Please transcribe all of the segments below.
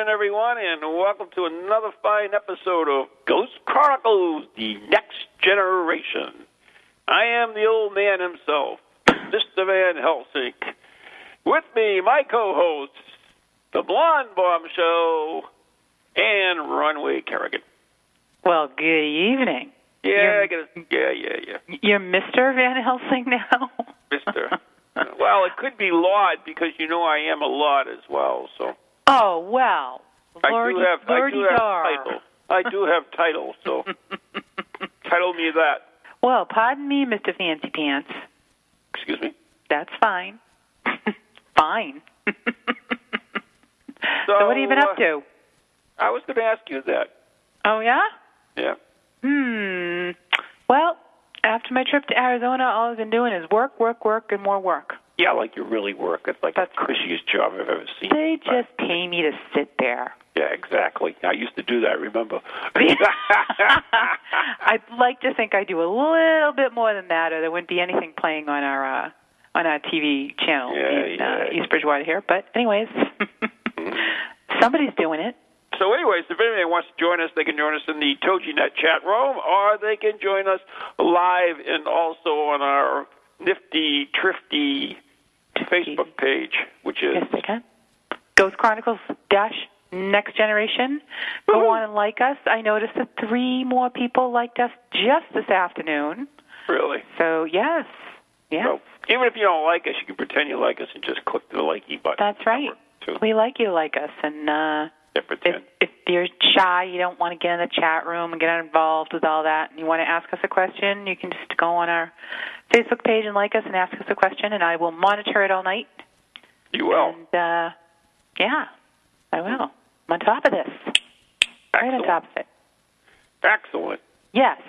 Good everyone, and welcome to another fine episode of Ghost Chronicles The Next Generation. I am the old man himself, Mr. Van Helsing. With me, my co hosts, the Blonde Bombshell and Runway Kerrigan. Well, good evening. Yeah, You're- I get. Yeah, yeah, yeah. You're Mr. Van Helsing now? Mister. well, it could be Lord because you know I am a Lord as well, so. Oh, well. I Lordy, do have, I do have dar. title. I do have title, so title me that. Well, pardon me, Mr. Fancy Pants. Excuse me. That's fine. fine. so, So, what have you been up uh, to? I was going to ask you that. Oh, yeah? Yeah. Hmm. Well, after my trip to Arizona, all I've been doing is work, work, work, and more work. Yeah, like you really work. It's like That's- the cushiest job I've ever seen. They just pay me to sit there. Yeah, exactly. I used to do that. Remember? I'd like to think I do a little bit more than that, or there wouldn't be anything playing on our uh, on our TV channel Yeah, in yeah. Uh, East Bridgewater here. But anyways, somebody's doing it. so, anyways, if anybody wants to join us, they can join us in the TogiNet chat room, or they can join us live and also on our nifty, thrifty Facebook page, which is Yes, they can. Ghost Chronicles dash Next Generation. Go Woohoo. on and like us. I noticed that three more people liked us just this afternoon. really. So yes, yeah, So, even if you don't like us, you can pretend you like us and just click the likey button. that's right. We like you to like us, and uh, Yeah, if if you're shy, you don't want to get in the chat room and get involved with all that, and you want to ask us a question, you can just go on our Facebook page and like us and ask us a question, and I will monitor it all night. You will. And uh, yeah, I will. I'm on top of this. Right on Excellent. top of it. Excellent. Yes,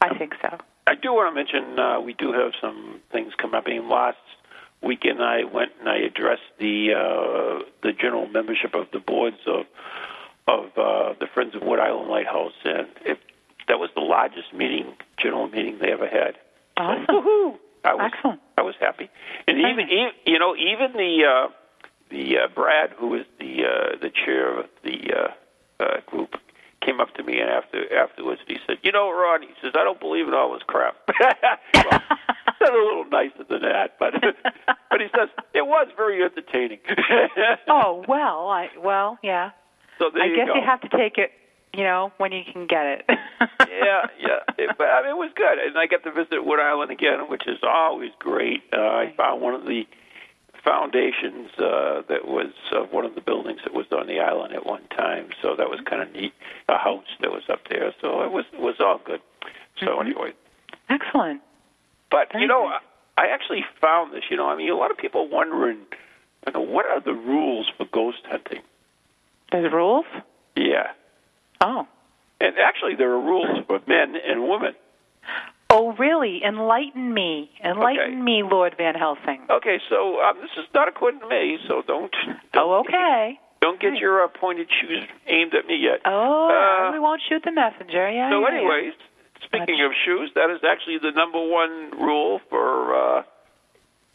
I think so. I do want to mention uh, we do have some things coming up. I mean, last weekend I went and I addressed the uh, the general membership of the boards of of uh, the Friends of Wood Island Lighthouse, and it, that was the largest meeting, general meeting they ever had. Awesome. Woohoo! I was Excellent. I was happy, and Very even, even you know even the uh, the uh, Brad, who is the uh, the chair of the uh, uh, group, came up to me and after afterwards and he said, "You know, Ron," he says, "I don't believe in all this crap." well, said a little nicer than that, but but he says it was very entertaining. Oh well, I well yeah. so there I you guess go. you have to take it, you know, when you can get it. yeah, yeah. It, but I mean, it was good, and I got to visit Wood Island again, which is always great. Uh, I found one of the foundations uh, that was uh, one of the buildings that was on the island at one time, so that was kind of neat. A house that was up there, so it was it was all good. So Mhm. anyway, Excellent. But Very you know, nice. I, actually found this. You know, I mean, a lot of people wondering, you know, what are the rules for ghost hunting? There's rules. Yeah, Oh. and actually, there are rules for men and women. Oh really? Enlighten me. Enlighten Okay. me, Lord Van Helsing. Okay, so um, this is not according to me, so don't. don't Oh okay. Don't get your uh, pointed shoes aimed at me yet. Oh, Uh, we won't shoot the messenger. Yeah. so, yeah, yeah. Speaking of shoes, that is actually the number one rule for uh,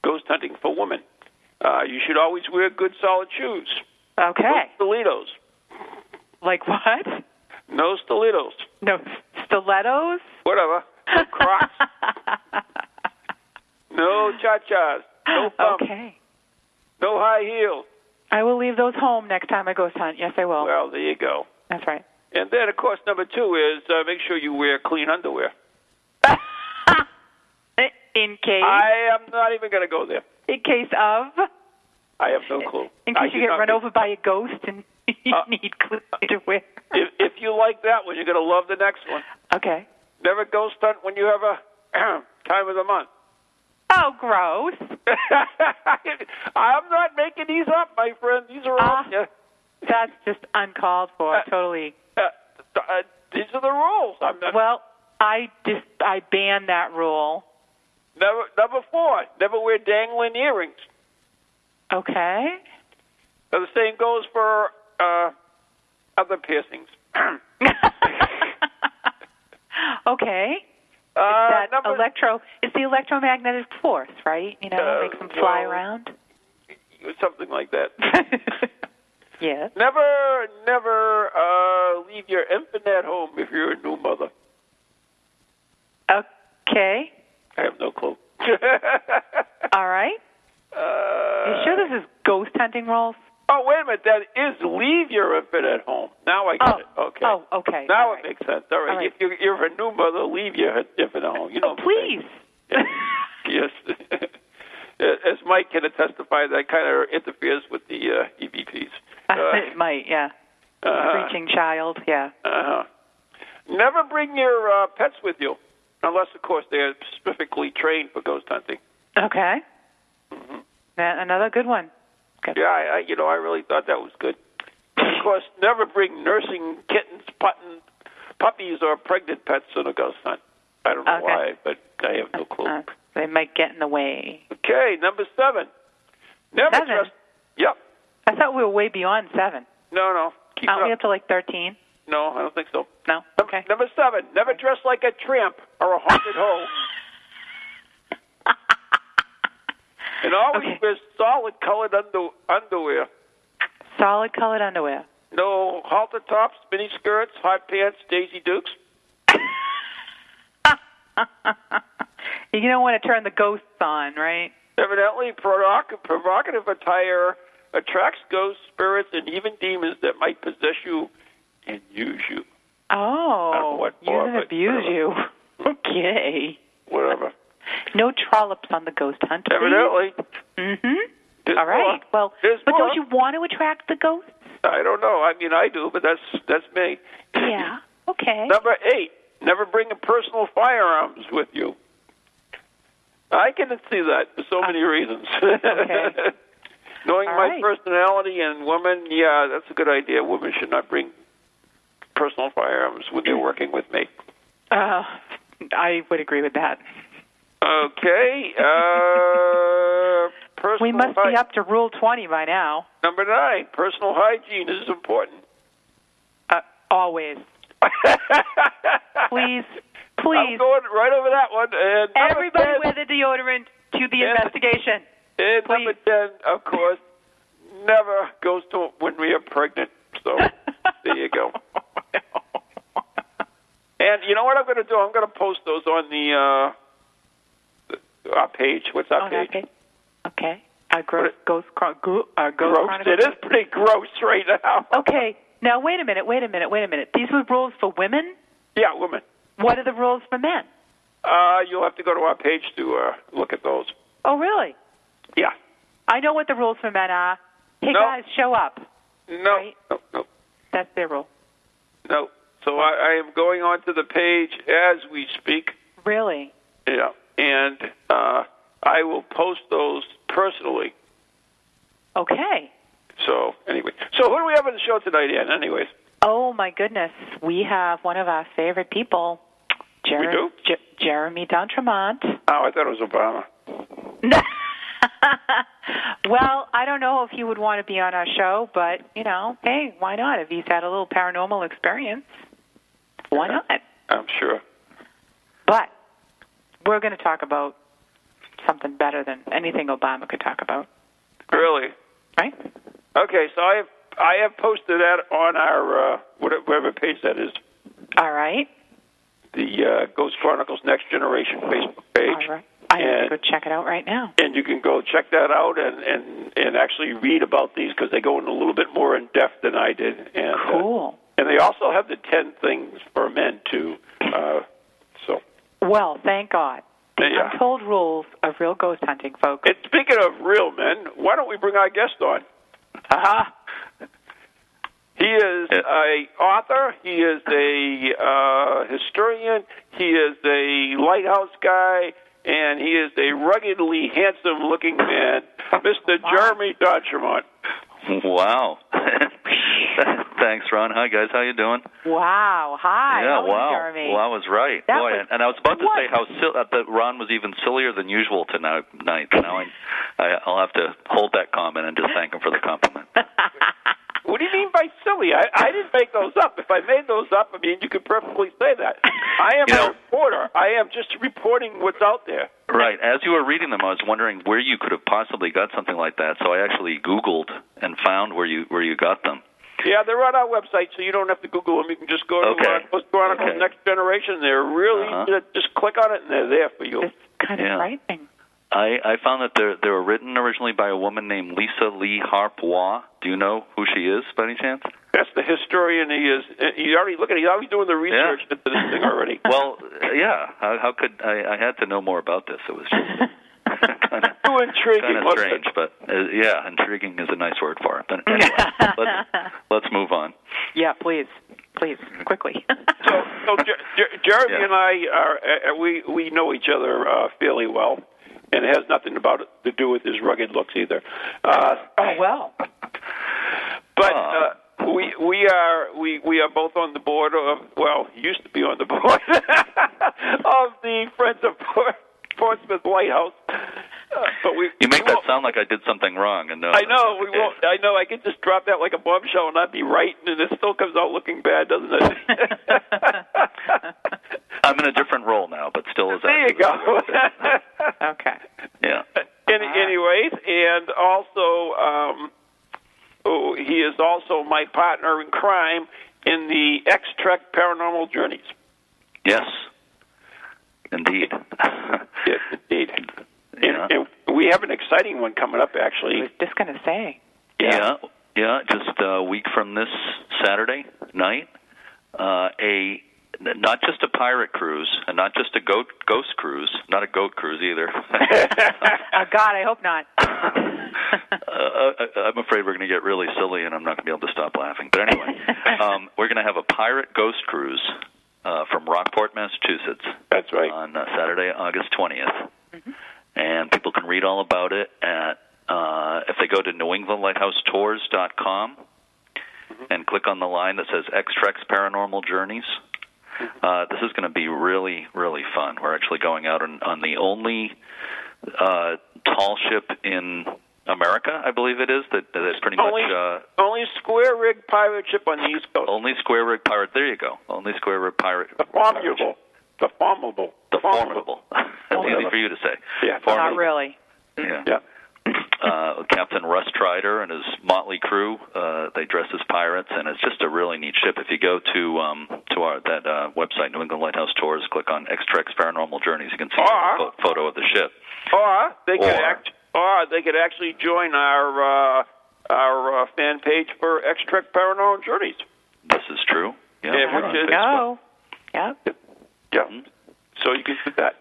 ghost hunting for women. Uh, you should always wear good, solid shoes. Okay. No stilettos. Like what? No stilettos. No stilettos. whatever. No Crocs. no cha-chas. No bumps. Okay. No high heels. I will leave those home next time I ghost hunt. Yes, I will. Well, there you go. That's right. And then, of course, number two is uh, make sure you wear clean underwear. In case, I am not even going to go there. in case of, I have no clue. in I case you get run think- over by a ghost and you Uh, need clean underwear. If, if you like that one, you're going to love the next one. Okay. Never ghost hunt when you have a time of the month. Oh, gross. I'm not making these up, my friend. These are all. Ah. yeah, That's just uncalled for. Uh, totally. Uh, uh, these are the rules. I'm not, Well, I just I ban that rule. never, number four, never wear dangling earrings. Okay. The same goes for uh, other piercings. okay. Uh, that number, electro it's the electromagnetic force, right? You know, Uh, makes them fly well- around. something like that. yes. never, never uh, leave your infant at home if you're a new mother. Okay. I have no clue. All right. uh, you sure this is ghost hunting rules? Oh, wait a minute. That is leave your infant at home. Now I get Oh. it. Okay. Oh, okay. Now All it right. makes sense. All right. All right. If you're, you're a new mother, leave your infant at home. You know. Oh, please. yes. As Mike can testify, that kind of interferes with the uh, EVPs. it might, yeah. uh, Preaching child, yeah. uh-huh. Never bring your uh, pets with you, unless, of course, they're specifically trained for ghost hunting. Okay. That- Another good one. Good. Yeah, I, I, you know, I really thought that was good. of course, never bring nursing kittens, putten, puppies, or pregnant pets on a ghost hunt. I don't know Okay. why, but I have no clue. Uh, they might get in the way. Okay, number seven. Never Seven? dress. Yep. I thought we were way beyond seven. No, no. Keep Aren't we up. up to like 13? No, I don't think so. No? Okay. Number seven. Never dress like a tramp or a haunted hoe. And always Okay. wear solid colored under, underwear. Solid colored underwear. No halter tops, mini skirts, hot pants, Daisy Dukes. You don't want to turn the ghosts on, right? Evidently, provocative attire attracts ghosts, spirits, and even demons that might possess you and use you. Oh, Uh, what use and abuse you. Okay. Whatever. No trollops on the ghost hunt. please. Evidently. Mm-hmm. There's All right. more. Well, There's but more. don't you want to attract the ghosts? I don't know. I mean, I do, but that's that's me. Yeah. Okay. Number eight. Never bring a personal firearms with you. I can see that for so many reasons. Okay. Knowing All my right. personality and women, yeah, that's a good idea. Women should not bring personal firearms when they're working with me. Uh, I would agree with that. Okay. Uh, We must hy- be up to Rule 20 by now. Number nine. Personal hygiene is important. Uh, always. Please, please. I'm going right over that one. And everybody 10, wear the deodorant to the investigation. And number ten, of course, never goes to when we are pregnant. So there you go. And you know what I'm going to do? I'm going to post those on the uh, our page. What's our page? okay. Okay. Our gross, What- ghost, go, our Gross. It is pretty gross right now. Okay. Now wait a minute. Wait a minute. Wait a minute. These were rules for women. Yeah, women. What are the rules for men? Uh, you'll have to go to our page to uh, look at those. Oh, really? Yeah. I know what the rules for men are. Hey No. guys, show up. No. Right. No. No. That's their rule. No. So I, I am going on to the page as we speak. Really? Yeah. And uh, I will post those personally. Okay. So anyway, so who do we have on the show tonight, Ann? Anyways, Oh my goodness, we have one of our favorite people, Jer- do? Je- Jeremy oh, I thought it was Obama. well, I don't know if he would want to be on our show, but you know, hey, why not? If he's had a little paranormal experience, why Yeah. not? I'm sure. But we're going to talk about something better than anything Obama could talk about, Really? right? Okay, so I have I have posted that on our uh, whatever page that is. All right. the uh, Ghost Chronicles Next Generation Facebook page. All right. I'm going to go check it out right now. and you can go check that out and and and actually read about these because they go in a little bit more in depth than I did. And uh, Cool. and they also have the ten things for men too. Uh, so, Well, thank God. The Yeah. untold rules of real ghost hunting, folks. and speaking of real men, why don't we bring our guest on? Aha. He is a author. He is a uh, historian. He is a lighthouse guy, and he is a ruggedly handsome-looking man, Mr. Jeremy D'Entremont. Wow. Thanks, Ron. Hi, guys. How you doing? Wow. Hi. yeah, How are wow. Jeremy? Well, I was right. That Boy, was- and I was about to what? say how sil- uh, that Ron was even sillier than usual tonight. Night. Now I, I, I'll have to hold that comment and just thank him for the compliment. What do you mean by silly? I, I didn't make those up. If I made those up, I mean, you could perfectly say that. I am You a reporter. I am just reporting what's out there. Right. As you were reading them, I was wondering where you could have possibly got something like that. So I actually Googled and found where you where you got them. Yeah, they're on our website, so you don't have to Google them. You can just go to Okay. uh, Chronicles Okay. Next Generation. They're really Uh-huh. just click on it, and they're there for you. It's kind of Yeah. frightening. I, I found that they they were written originally by a woman named Lisa Lee Harp Waugh. Do you know who she is by any chance? That's the historian. He is. He already looking. at. He's already doing the research into this thing already. Well, uh, yeah. How, how could I, I had to know more about this? It was just kind of Too intriguing. kind of strange, it? but uh, yeah, intriguing is a nice word for it. But anyway, let's let's move on. Yeah, please. Please, quickly. So, so Jer- Jer- Jeremy Yeah. and I are uh, we we know each other uh, fairly well, and it has nothing about it to do with his rugged looks either. Uh, oh, well. But uh, we we are we we are both on the board of well used to be on the board of the Friends of Port, Portsmouth Lighthouse. Uh, but we You make we that sound like I did something wrong, and no, I know we okay. won't. I know I could just drop that like a bombshell and I'd be right, and it still comes out looking bad, doesn't it? I'm in a different role now, but still as there you go. Okay. Yeah. Any, anyways, and also, um, oh, he is also my partner in crime in the X Trek Paranormal Journeys. Yes. Indeed. Yes, indeed. Yeah. And, and we have an exciting one coming up, I actually. was just going to say. Yeah, yeah. Just a week from this Saturday night, uh, a not just a pirate cruise and not just a goat ghost cruise, not a goat cruise either. Oh, God, I hope not. uh, I- I'm afraid we're going to get really silly, and I'm not going to be able to stop laughing. But anyway, um, we're going to have a pirate ghost cruise uh, from Rockport, Massachusetts, That's right. on uh, Saturday, August 20th. And people can read all about it at uh, if they go to NewEnglandLighthouseTours.com and click on the line that says X-Trex Paranormal Journeys. Uh, this is going to be really, really fun. We're actually going out on, on the only uh, tall ship in America, I believe it is, that, that is pretty Only, much uh, only square rig pirate ship on the East Coast. only square rig pirate. There you go. Only square rig pirate. The formidable. The formidable. The formidable. That's easy for you to say. Yeah. not really. Yeah. Yeah. uh, Captain Russ Strider and his motley crew. Uh, they dress as pirates, and it's just a really neat ship. If you go to um, to our that uh, website, New England Lighthouse Tours, click on X-Trex Paranormal Journeys. You can see Or- a pho- photo of the ship. Or they could Or- act, or they could actually join our uh, our uh, fan page for X Trek Paranormal Journeys. This is true. Yeah, Yeah, we're which on is- No. Yep. Yeah. Mhm. So you can do that.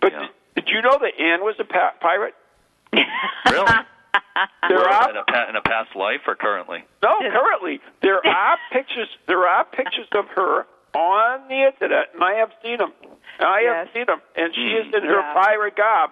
But Yeah. did, did you know that Anne was a pa- pirate? Really? There Or are in, a pa- in a past life or currently? no currently there are pictures. There are pictures of her on the internet, and I have seen them. I have seen them, and she is Hmm. in her Yeah. pirate garb.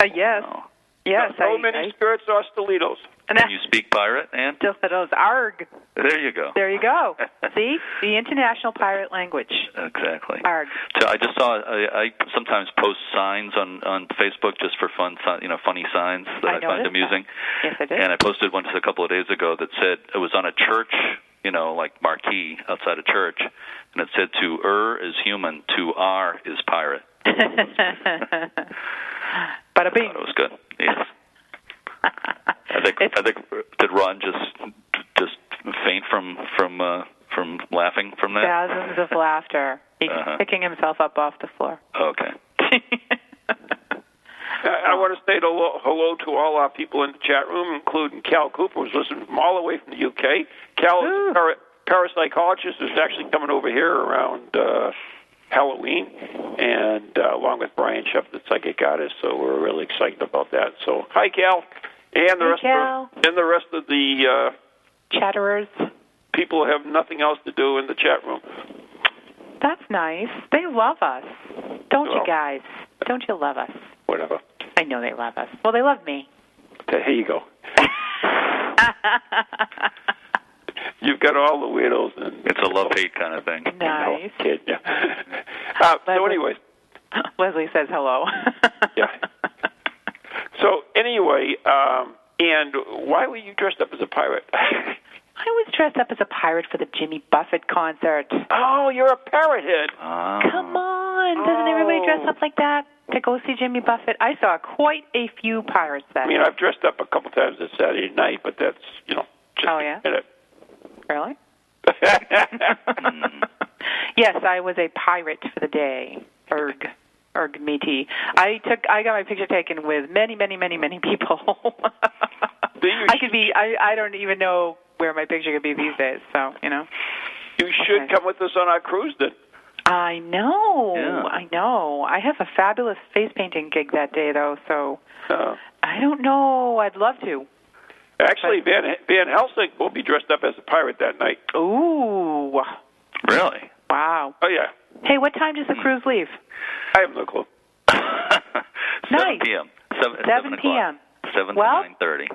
Uh, yes. Oh. Yes. no I, mini I skirts or stilettos. and Can you speak pirate, Ann? still said those arg. There you go. There you go. See? The international pirate language. Exactly. Arg. So I just saw. I, I sometimes post signs on on Facebook just for fun, you know, funny signs that I I, find noticed amusing. Yes, I did. And I posted one just a couple of days ago that said it was on a church, you know, like marquee outside a church, and it said to err is human, to R is pirate. Bada I bing. thought it was good. Yes. I think It's- I think did Ron just just faint from from uh, from laughing from that? Thousands of laughter. He's Uh-huh. picking himself up off the floor. Okay. I, I want to say hello, hello to all our people in the chat room, including Cal Cooper, who's listening from all the way from the UK. Cal is a para- parapsychologist who's actually coming over here around uh, Halloween, and uh, along with Brian Sheff, the psychic goddess. So we're really excited about that. So hi, Cal, and the Hey, rest Cal. of and the rest of the uh, Chatterers. people have nothing else to do in the chat room. That's nice. They love us. Don't Well. you guys? Don't you love us? Whatever. I know they love us. Well, they love me. Here you go. You've got all the weirdos and It's a love hate kind of thing. nice. kid. Yeah. Uh, so, Leslie. anyways, Leslie says hello. Yeah. so anyway, um, and why were you dressed up as a pirate? I was dressed up as a pirate for the Jimmy Buffett concert. oh, you're a parrot head. Oh. Come on, doesn't everybody dress up like that to go see Jimmy Buffett? I saw quite a few pirates that I mean, I've dressed up a couple times this Saturday night, but that's you know just Oh, yeah? a minute. Really? yes, I was a pirate for the day. Erg. Erg me tea. I took I got my picture taken with many, many, many, many people. I could be I I don't even know where my picture could be these days, so, you know. you should Okay. come with us on our cruise then. I know. Yeah. I know. I have a fabulous face painting gig that day though, so Uh, I don't know. I'd love to. Actually, Van Van Helsing will be dressed up as a pirate that night. Ooh. Really? Wow. Oh yeah, Hey, what time does the cruise leave? I have no clue. 7 Nice. p.m. 7, 7 p.m. 7 Well- to 9.30.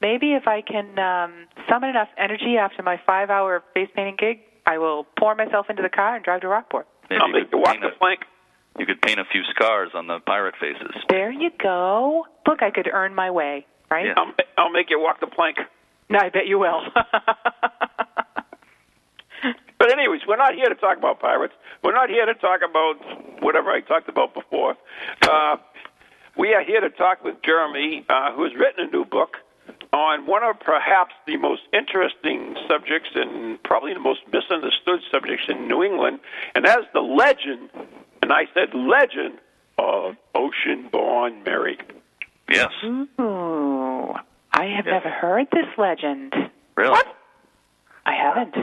Maybe if I can um, summon enough energy after my five-hour face painting gig, I will pour myself into the car and drive to Rockport. Maybe I'll you make could you walk the plank. You could paint a few scars on the pirate faces. There you go. Look, I could earn my way, right? Yeah. I'll, I'll make you walk the plank. No, I bet you will. But anyways, we're not here to talk about pirates. We're not here to talk about whatever I talked about before. Uh, we are here to talk with Jeremy, uh, who has written a new book on one of perhaps the most interesting subjects and probably the most misunderstood subjects in New England, and that's the legend, and I said legend, of Ocean-born Mary. Yes. Ooh, I have Yeah. never heard this legend. Really? What? I haven't.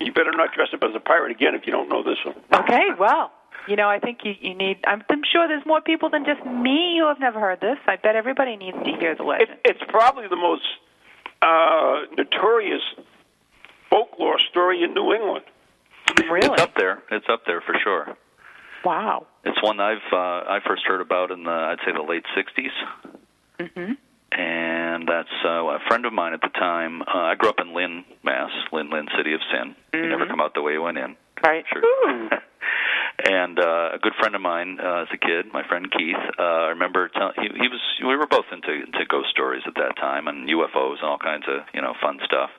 You better not dress up as a pirate again if you don't know this one. Okay, well, you know, I think you, you need. I'm, I'm sure there's more people than just me who have never heard this. I bet everybody needs to hear the It, legend. it's probably the most uh, notorious folklore story in New England. really? It's up there. It's up there for sure. Wow. It's one I've uh, I first heard about in the I'd say the late '60s, Mm-hmm. and that's uh, a friend of mine at the time. Uh, I grew up in Lynn, Mass, Lynn, Lynn, city of sin. You never come out the way you went in. Right. Sure. and uh, a good friend of mine uh, as a kid, my friend Keith, uh, I remember tell- he, he was we were both into into ghost stories at that time and UFOs and all kinds of you know fun stuff.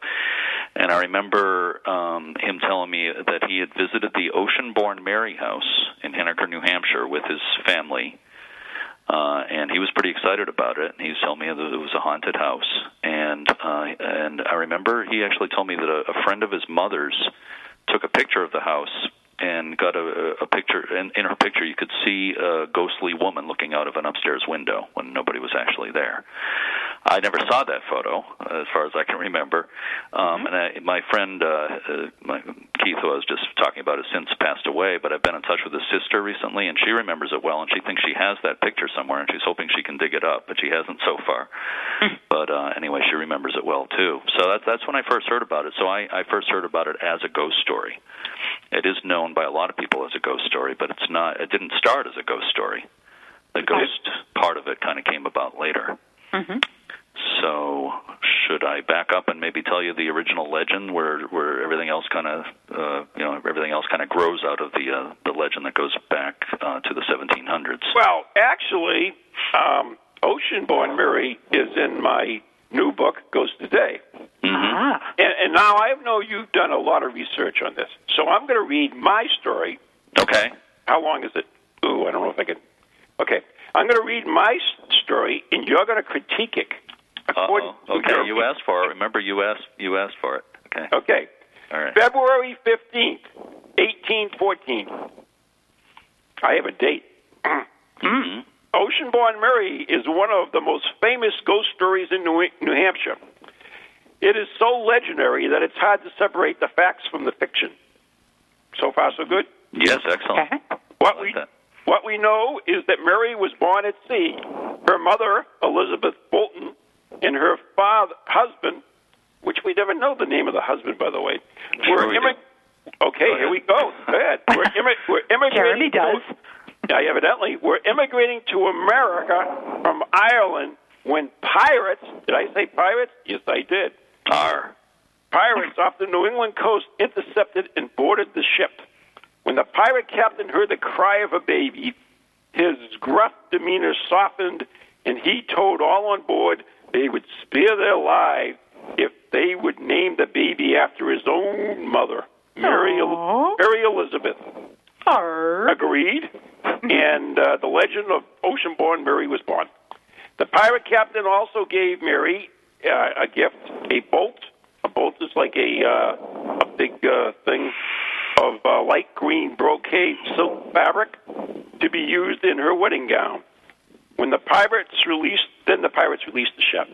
And I remember um, him telling me that he had visited the Ocean-born Mary House in Henniker, New Hampshire, with his family. Uh, and he was pretty excited about it. And he was telling me that it was a haunted house. And uh, and I remember he actually told me that a, a friend of his mother's took a picture of the house and got a, a picture. And in her picture, you could see a ghostly woman looking out of an upstairs window when nobody was actually there. I never saw that photo, as far as I can remember. Um, and I, my friend, uh, uh, my, Keith, who I was just talking about, has since passed away. But I've been in touch with his sister recently, and she remembers it well, and she thinks she has that picture somewhere, and she's hoping she can dig it up, but she hasn't so far. but uh, anyway, she remembers it well too. So that's that's when I first heard about it. So I, I first heard about it as a ghost story. It is known by a lot of people as a ghost story, but it's not. It didn't start as a ghost story. The ghost part of it kind of came about later. hmm So, should I back up and maybe tell you the original legend, where where everything else kind of, uh, you know, everything else kind of grows out of the uh, the legend that goes back uh, to the 1700s? Well, actually, um, Ocean-born Mary is in my new book, Ghost Today. hmm Ah. And, and now I know you've done a lot of research on this, so I'm going to read my story. Okay. How long is it? Ooh, I don't know if I can. Okay, I'm going to read my story, and you're going to critique it. According Uh-oh. to Okay. You asked for it. Remember, you asked you asked for it. Okay. Okay. All right. February 15th, 1814. I have a date. hmm Oceanborn Mary is one of the most famous ghost stories in New, New Hampshire. It is so legendary that it's hard to separate the facts from the fiction. So far, so good. Yes, excellent. Okay. What Like we that. what we know is that Mary was born at sea. Her mother, Elizabeth Bolton, and her father husband, which we never know the name of the husband, by the way, Sure were we do. immig- Okay, Go here we go. Go ahead. We're, immi- we're immigrating. Jeremy does. To, yeah, evidently, we're immigrating to America from Ireland when pirates. Did I say pirates? Yes, I did. R. Pirates off the New England coast intercepted and boarded the ship. When the pirate captain heard the cry of a baby, his gruff demeanor softened, and he told all on board they would spare their lives if they would name the baby after his own mother, Mary, Aw. Mary Elizabeth. Arr. Agreed. and uh, the legend of Oceanborn Mary was born. The pirate captain also gave Mary uh, a gift, a bolt. A bolt is like a uh, a big uh, thing of uh, light green brocade silk fabric to be used in her wedding gown. When the pirates released, then the pirates released the ship.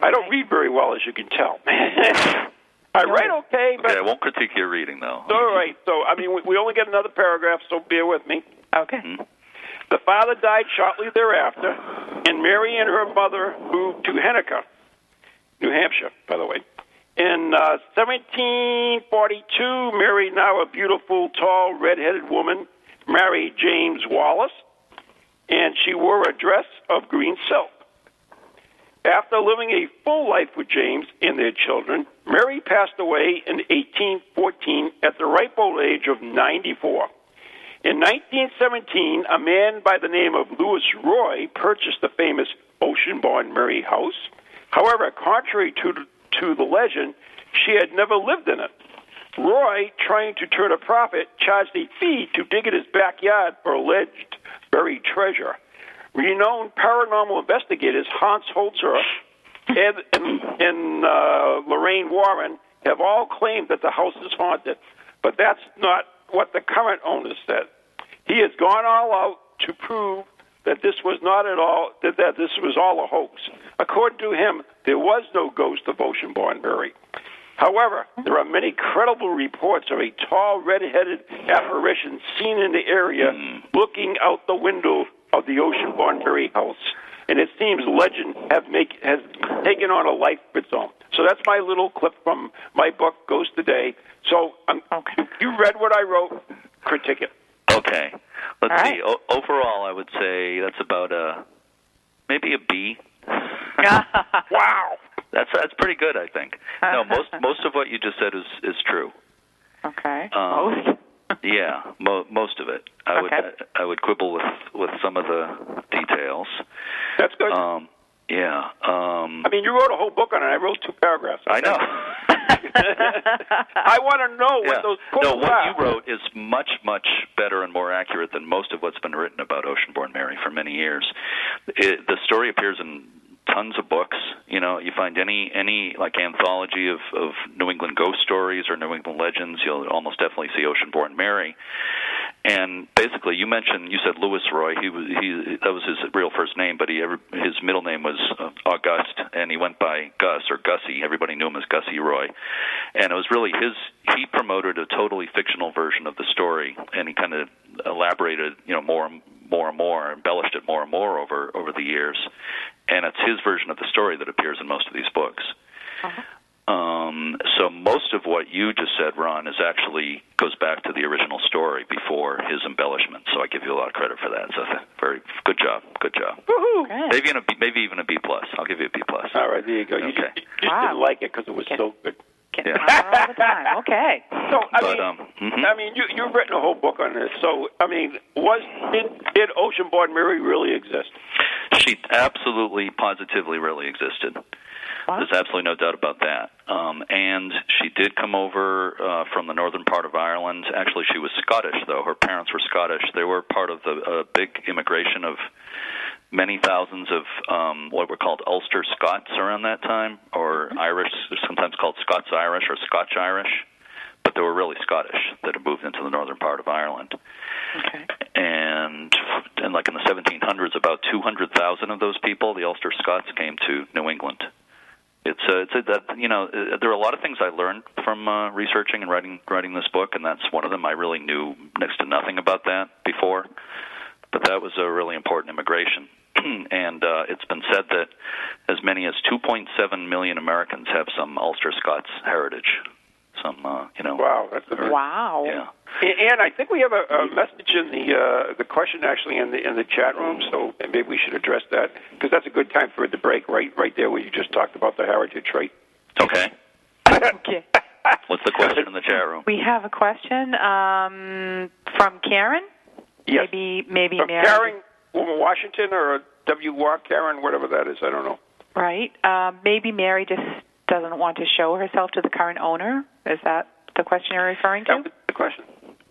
I don't read very well, as you can tell. I write okay, but Okay, I won't critique your reading though. all right. So, I mean, we, we only get another paragraph, so bear with me. Okay. The father died shortly thereafter, and Mary and her mother moved to Henniker, New Hampshire, by the way. In uh, 1742, Mary, now a beautiful, tall, red-headed woman, married James Wallace, and she wore a dress of green silk. After living a full life with James and their children, Mary passed away in 1814 at the ripe old age of 94. In 1917, a man by the name of Louis Roy purchased the famous Ocean Oceanborn Mary house. However, contrary to, to the legend, she had never lived in it. Roy, trying to turn a profit, charged a fee to dig in his backyard for alleged buried treasure. Renowned paranormal investigators Hans Holzer and, and, uh, Lorraine Warren have all claimed that the house is haunted, but that's not what the current owner said. He has gone all out to prove that this was not at all that, that this was all a hoax. According to him, there was no ghost of Oceanborn Mary. However, there are many credible reports of a tall, red-headed apparition seen in the area looking out the window of the Oceanborn Mary house. And it seems legend have make, has taken on a life of its own. So that's my little clip from my book, Ghost Today. So um, Okay. you read what I wrote, critique it. Okay. Let's All right. see. O- overall, I would say that's about a maybe a B. Wow. That's that's pretty good, I think. No, most most of what you just said is is true. okay. Um, Most. Yeah, mo- most of it. I Okay. would I would quibble with with some of the details. That's good. Um, yeah. Um, I mean, you wrote a whole book on it. I wrote two paragraphs. I know. I want to know what yeah. those No, quotes what are. you wrote is much, much better and more accurate than most of what's been written about Oceanborn Mary for many years. It, the story appears in tons of books. You know, you find any any like anthology of of New England ghost stories or New England legends, you'll almost definitely see Oceanborn Mary. And basically, you mentioned you said Louis Roy. He was he that was his real first name, but he his middle name was uh, August, and he went by Gus or Gussie. Everybody knew him as Gussie Roy, and it was really his. He promoted a totally fictional version of the story, and he kind of elaborated, you know, more more and more, embellished it more and more over over the years, and it's his version of the story that appears in most of these books. Um, so most of what you just said, Ron, is actually goes back to the original story before his embellishment. So I give you a lot of credit for that. So very good job, good job. Woohoo! Good. Maybe even a B, maybe even a B plus. I'll give you a B plus. All right, there you go. You Okay. just, you just Wow. didn't like it because it was Okay. so good. Getting Yeah. all the time. Okay. So I But, mean, um, mhm. I mean, you you've written a whole book on this. So I mean, was did did Oceanborn Mary really exist? She absolutely, positively, really existed. Wow. There's absolutely no doubt about that. Um, and she did come over uh, from the northern part of Ireland. Actually, she was Scottish, though. Her parents were Scottish. They were part of the uh, big immigration of many thousands of um, what were called Ulster Scots around that time, or Irish, sometimes called Scots Irish or Scotch Irish. but they were really Scottish that had moved into the northern part of Ireland. Okay. And and like in the 1700s, about 200,000 of those people, the Ulster Scots, came to New England. It's uh, it's a, that you know uh, there are a lot of things I learned from uh, researching and writing writing this book, and that's one of them. I really knew next to nothing about that before, but that was a really important immigration. and uh, it's been said that as many as 2.7 million Americans have some Ulster Scots heritage. Some, uh, you know. Wow, that's a Wow. Yeah. And I think we have a, a message in the uh, the question actually in the in the chat room, so maybe we should address that because that's a good time for it to break right right there where you just talked about the heritage, right? Okay. Okay. What's the question in the chat room? We have a question um, from Karen. Yes. Maybe maybe From Mary. Karen, Woman Washington, or W. Karen, whatever that is. I don't know. Right. Um, maybe Mary just doesn't want to show herself to the current owner. Is that the question you're referring That to? was the question.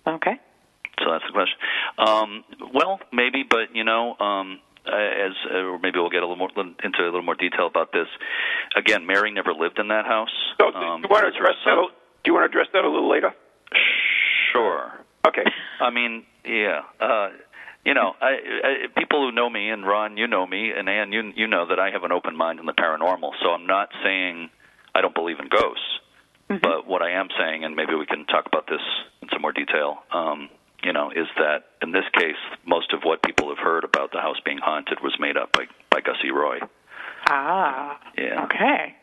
Okay. So that's the question. Um, well, maybe, but you know, um, uh, as uh, or maybe we'll get a little more into a little more detail about this. Again, Mary never lived in that house. So, Um, do you want to address that? a- Do you want to address that a little later? Sure. Okay. I mean, yeah. Uh, you know, I, I, people who know me, and Ron, you know me, and Ann, you you know that I have an open mind in the paranormal. So I'm not saying I don't believe in ghosts, but what I am saying, and maybe we can talk about this in some more detail. Um, you know, is that in this case, most of what people have heard about the house being haunted was made up by by Gussie Roy. Ah. Yeah. Okay.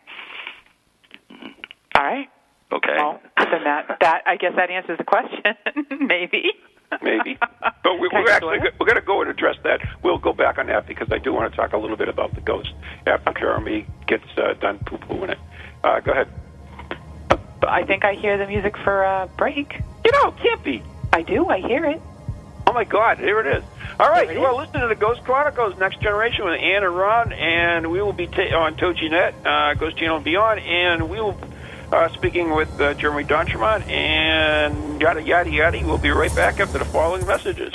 All right. Okay. Well, then that that I guess that answers the question. maybe. Maybe. But we, we're actually we're going to go and address that. We'll go back on that because I do want to talk a little bit about the ghost after Jeremy gets uh, done poo pooing it. Uh, go ahead. I think I hear the music for a break. You know, can't be. I do. I hear it. Oh my God, here it is. All right, you are listening to the Ghost Chronicles Next Generation with Ann and Ron, and we will be ta- on TogiNet, uh, Ghost Channel and Beyond, and we will uh, speaking with uh, Jeremy D'Entremont and yada yada yada. We'll be right back after the following messages.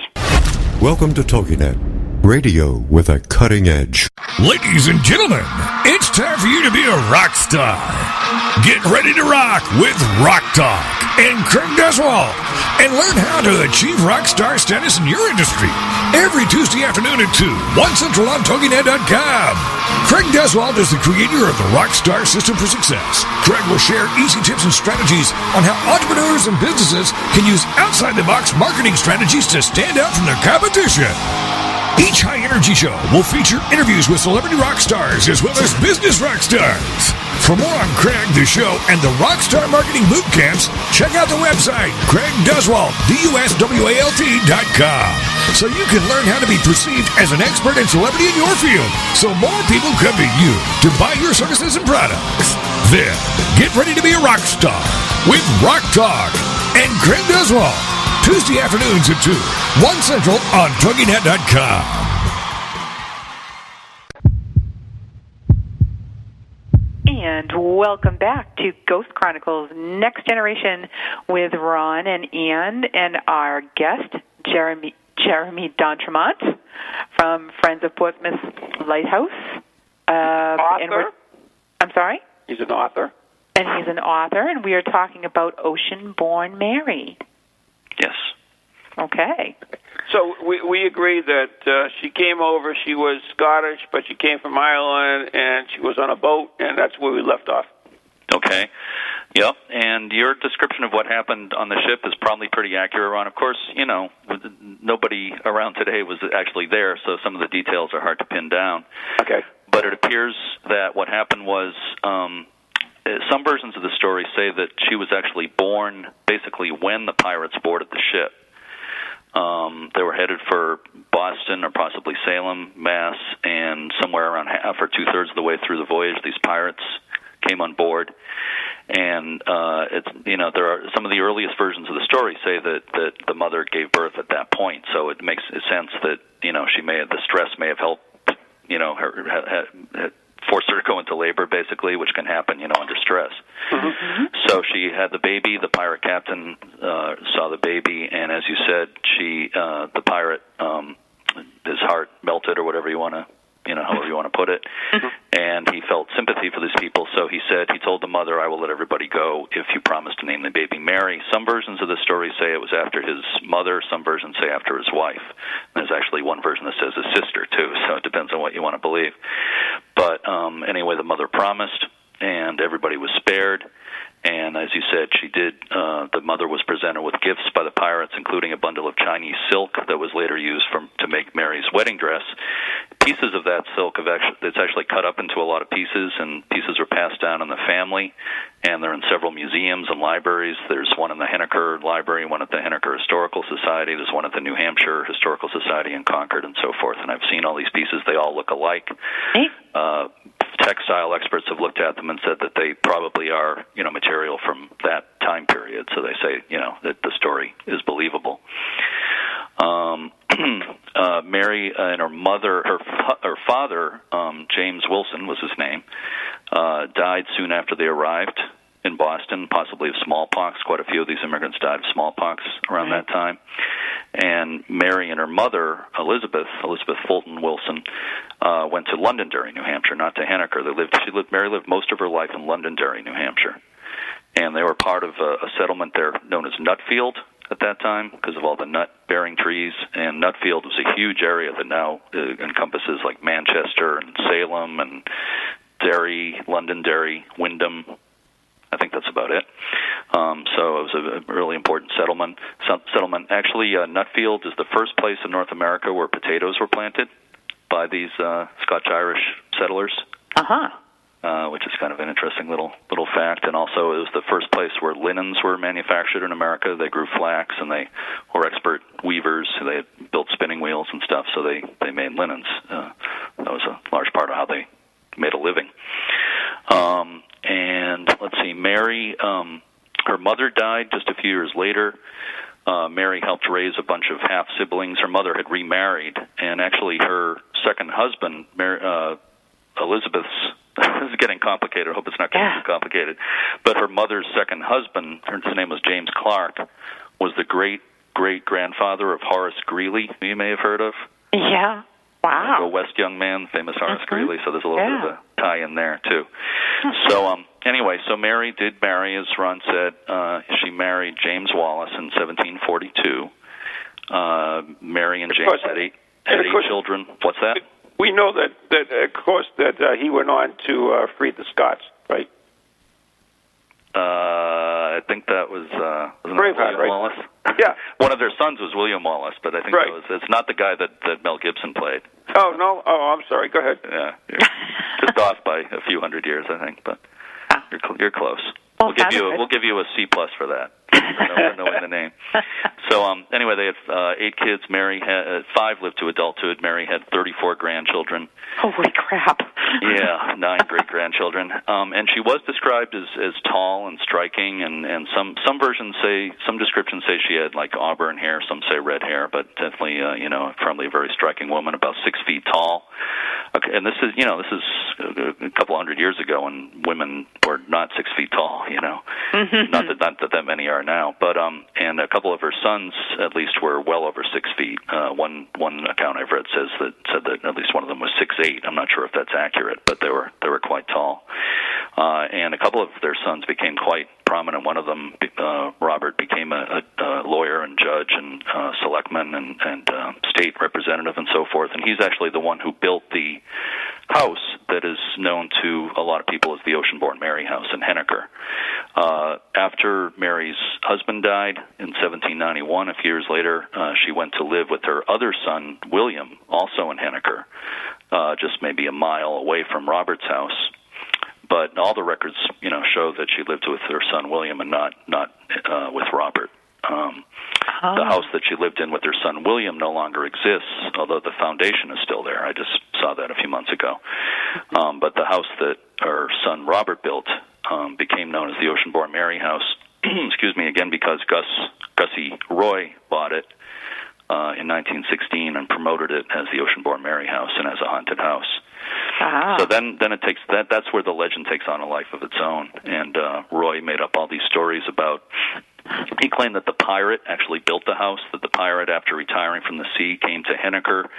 Welcome to TogiNet, radio with a cutting edge. Ladies and gentlemen, it's time for you to be a rock star. Get ready to rock with Rock Talk and Craig Duswalt and learn how to achieve rock star status in your industry every Tuesday afternoon at 2, 1 Central on TogiNet.com. Craig Duswalt is the creator of the Rockstar System for Success. Craig will share easy tips and strategies on how entrepreneurs and businesses can use outside the box marketing strategies to stand out from their competition. Each high energy show will feature interviews with celebrity rock stars as well as business rock stars. For more on Craig, the show, and the Rockstar Marketing Boot Camps, check out the website, Craig Duswalt, D-U-S-W-A-L-T.com, so you can learn how to be perceived as an expert and celebrity in your field, so more people come to you to buy your services and products. Then, get ready to be a rock star with Rock Talk and Craig Duswalt. Tuesday afternoons at 2, 1 Central on TogiNet.com. And welcome back to Ghost Chronicles Next Generation with Ron and Ann and our guest, Jeremy Jeremy D'Entremont from Friends of Portsmouth Lighthouse. Uh, and we're- Author. I'm sorry? He's an author. And he's an author, and we are talking about Ocean Born Mary. Yes. Okay. So we we agree that uh, she came over. She was Scottish, but she came from Ireland, and she was on a boat, and that's where we left off. Okay. Yep. And your description of what happened on the ship is probably pretty accurate, Ron. Of course, you know, nobody around today was actually there, so some of the details are hard to pin down. Okay. But it appears that what happened was um, uh, some versions of the story say that she was actually born basically when the pirates boarded the ship. Um, they were headed for Boston or possibly Salem, Mass, and somewhere around half or two thirds of the way through the voyage, these pirates came on board. And uh, it's you know there are some of the earliest versions of the story say that that the mother gave birth at that point, so it makes sense that you know she may have, the stress may have helped you know her, ha, ha, forced her to go into labor basically, which can happen you know under stress. So she had the baby. The pirate captain uh, saw the baby, and as you said, she uh, the pirate um, his heart melted or whatever you want to you know, however you want to put it. And he felt sympathy for these people, so he said he told the mother, "I will let everybody go if you promise to name the baby Mary." Some versions of the story say it was after his mother. Some versions say after his wife. There's actually one version that says his sister too, so it depends on what you want to believe. But um, anyway, the mother promised, and everybody was spared. And as you said, she did. Uh, the mother was presented with gifts by the pirates, including a bundle of Chinese silk that was later used from, to make Mary's wedding dress. Pieces of that silk have actually it's actually cut up into a lot of pieces, and pieces are passed down in the family. And they're in several museums and libraries. There's one in the Henniker Library, one at the Henniker Historical Society. There's one at the New Hampshire Historical Society in Concord, and so forth. And I've seen all these pieces; they all look alike. Uh, textile experts have looked at them and said that they probably are, you know, material from that time period. So they say, you know, that the story is believable. Um, uh, Mary and her mother, her fa- her father, um, James Wilson was his name, uh, died soon after they arrived in Boston, possibly of smallpox. Quite a few of these immigrants died of smallpox around that time. And Mary and her mother, Elizabeth, Elizabeth Fulton Wilson, uh, went to Londonderry, New Hampshire, not to Henniker. They lived. She lived. Mary lived most of her life in Londonderry, New Hampshire, and they were part of a, a settlement there known as Nutfield at that time because of all the nut bearing trees and Nutfield was a huge area that now uh, encompasses like Manchester and Salem and Derry, Londonderry, Windham, I think that's about it. Um, so it was a, a really important settlement. Settlement. Actually, uh, Nutfield is the first place in North America where potatoes were planted by these uh, Scotch Irish settlers. Uh-huh. Uh, which is kind of an interesting little little fact. And also, it was the first place where linens were manufactured in America. They grew flax, and they were expert weavers. They had built spinning wheels and stuff, so they they made linens. Uh, that was a large part of how they made a living. Um, and let's see, Mary, um, her mother died just a few years later. Uh, Mary helped raise a bunch of half siblings. Her mother had remarried, and actually, her second husband, Mary, uh, Elizabeth's. this is getting complicated. I hope it's not getting Yeah. too complicated. But her mother's second husband, his name was James Clark, was the great great grandfather of Horace Greeley, who you may have heard of. Yeah. Go Wow. West Young Man, famous Horace Mhm. Greeley. So there's a little bit of a tie in there too. So um, anyway, so Mary did marry, as Ron said. Uh, she married James Wallace in 1742. Uh, Mary and James course- had eight had eight course- children. What's that? We know that, that of course, that uh, he went on to uh, free the Scots, right? Uh, I think that was uh, wasn't Braveheart, William right? Wallace. Yeah. One of their sons was William Wallace, but I think Right. that was it's not the guy that that Mel Gibson played. Oh no! Oh, I'm sorry. Go ahead. Yeah, just off by a few hundred years, I think, but Ah. you're cl- you're close. Well, we'll give you a, we'll give you a C plus for that. For know- for knowing the name. So um, anyway, they had uh, eight kids. Mary had uh, five lived to adulthood. Mary had 34 grandchildren. Holy crap. Yeah, nine great grandchildren. Um, and she was described as as tall and striking, and and some some versions say some descriptions say she had like auburn hair. Some say red hair, but definitely uh, you know probably a very striking woman, about six feet tall. Okay, and this is you know this is a, a couple hundred years ago and women were not six feet tall. You know, not that not that that many are now, but um, and a couple of her sons at least were well over six feet. Uh, one one account I've read says that said that at least one of them was six eight. I'm not sure if that's accurate, but they were they were quite tall. Uh, and a couple of their sons became quite prominent. One of them, uh, Robert, became a, a, a lawyer and judge and uh, selectman and, and uh, state representative and so forth. And he's actually the one who built the house that is known to a lot of people as the Oceanborn Mary House in Henniker. Uh, after Mary's husband died in 1791, a few years later, uh, she went to live with her other son, William, also in Henniker, uh, just maybe a mile away from Robert's house but all the records, you know, show that she lived with her son William and not not uh, with Robert. Um, Oh. The house that she lived in with her son William no longer exists, although the foundation is still there. I just saw that a few months ago. Um, but the house that her son Robert built um, became known as the Oceanborn Mary House. Excuse me, again because Gus Gussie Roy bought it uh, in 1916 and promoted it as the Oceanborn Mary House and as a haunted house. Ah. So then, then it takes that. That's where the legend takes on a life of its own. And uh, Roy made up all these stories about. He claimed that the pirate actually built the house. That the pirate, after retiring from the sea, came to Henniker,